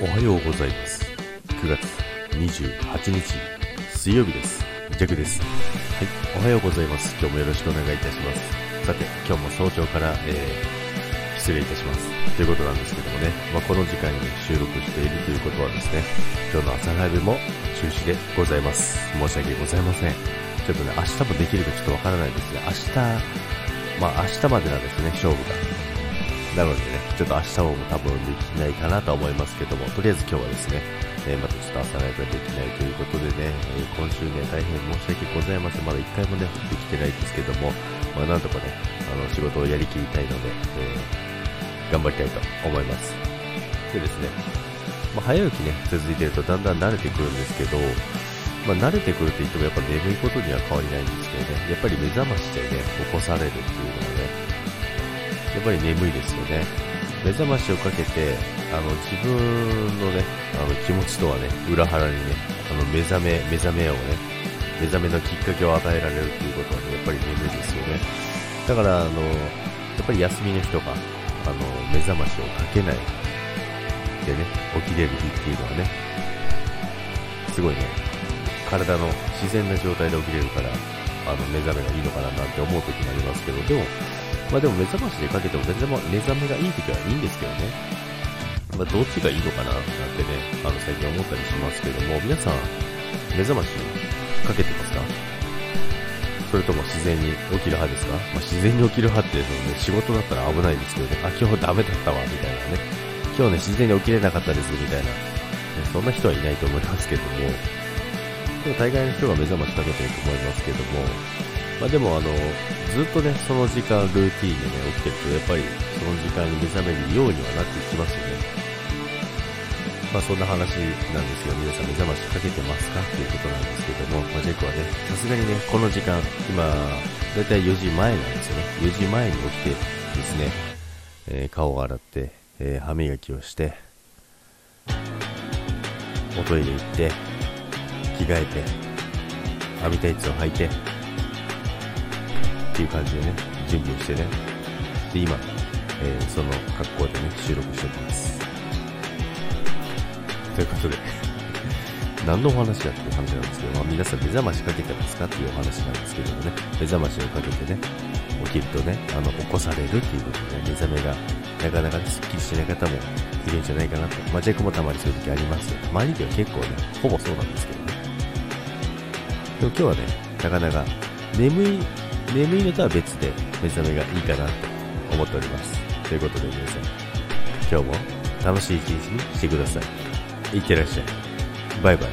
おはようございます。9月28日水曜日です。ジャクです。はいおはようございます。今日もよろしくお願いいたします。さて今日も早朝から、えー、失礼いたします。ということなんですけどもね、まあ、この時間に収録しているということはですね今日の朝ライブも中止でございます。申し訳ございません。ちょっとね明日もできるかちょっとわからないですが明日まあ明日までなんですね勝負が。なのでね、ちょっと明日も多分できないかなと思いますけども、とりあえず今日はですね、えー、またちょっと朝ライブができないということでね、えー、今週ね、大変申し訳ございません。まだ1回もね、できてないですけども、まあなんとかね、あの、仕事をやりきりたいので、えー、頑張りたいと思います。でですね、まあ、早起きね、続いてるとだんだん慣れてくるんですけど、まあ、慣れてくると言ってもやっぱ眠いことには変わりないんですけどね、やっぱり目覚ましでね、起こされるっていうのはね、やっぱり眠いですよね。目覚ましをかけて、あの、自分のね、あの、気持ちとはね、裏腹にね、あの、目覚め、目覚めをね、目覚めのきっかけを与えられるっていうことはね、やっぱり眠いですよね。だから、あの、やっぱり休みの日とか、あの、目覚ましをかけないでね、起きれる日っていうのはね、すごいね、体の自然な状態で起きれるから、あの、目覚めがいいのかななんて思う時もありますけど、でも、まあでも目覚ましでかけても全然目覚めがいい時はいいんですけどね。まあどっちがいいのかななんてね、あの最近思ったりしますけども、皆さん、目覚ましかけてますか？それとも自然に起きる派ですか、まあ、自然に起きる派って、そのね、仕事だったら危ないんですけどね、あ、今日ダメだったわ、みたいなね。今日ね、自然に起きれなかったです、みたいな。そんな人はいないと思いますけども、でも大概の人が目覚ましかけてると思いますけども、まあでもあの、ずっとね、その時間ルーティーンでね、起きてると、やっぱりその時間に目覚めるようにはなっていきますよね。まあそんな話なんですよ。皆さん目覚ましかけてますか？っていうことなんですけども、まあ、ジェイクはね、さすがにね、この時間、今、だいたい4時前なんですよね。4時前に起きてですね、えー、顔を洗って、えー、歯磨きをして、おトイレ行って、着替えて、網タイツを履いて、っていう感じでね、準備をしてね。で、今、えー、その格好でね、収録しております。ということで 何のお話だっていう話なんですけど、まあ、皆さん目覚ましかけてますかっていうお話なんですけどもね、目覚ましをかけてね、起きるとね、あの、起こされるっていうことでね、目覚めがなかなかスッキリしない方もいるんじゃないかなと。まあ、ジェクもたまにそういう時ありますよ。周りでは結構ね、ほぼそうなんですけどね。でも今日はね、なかなか眠い眠いのとは別で目覚めがいいかなと思っております。ということで皆さん、今日も楽しい一日にしてください。いってらっしゃい。バイバイ。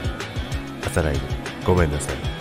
朝ライブ、ごめんなさい。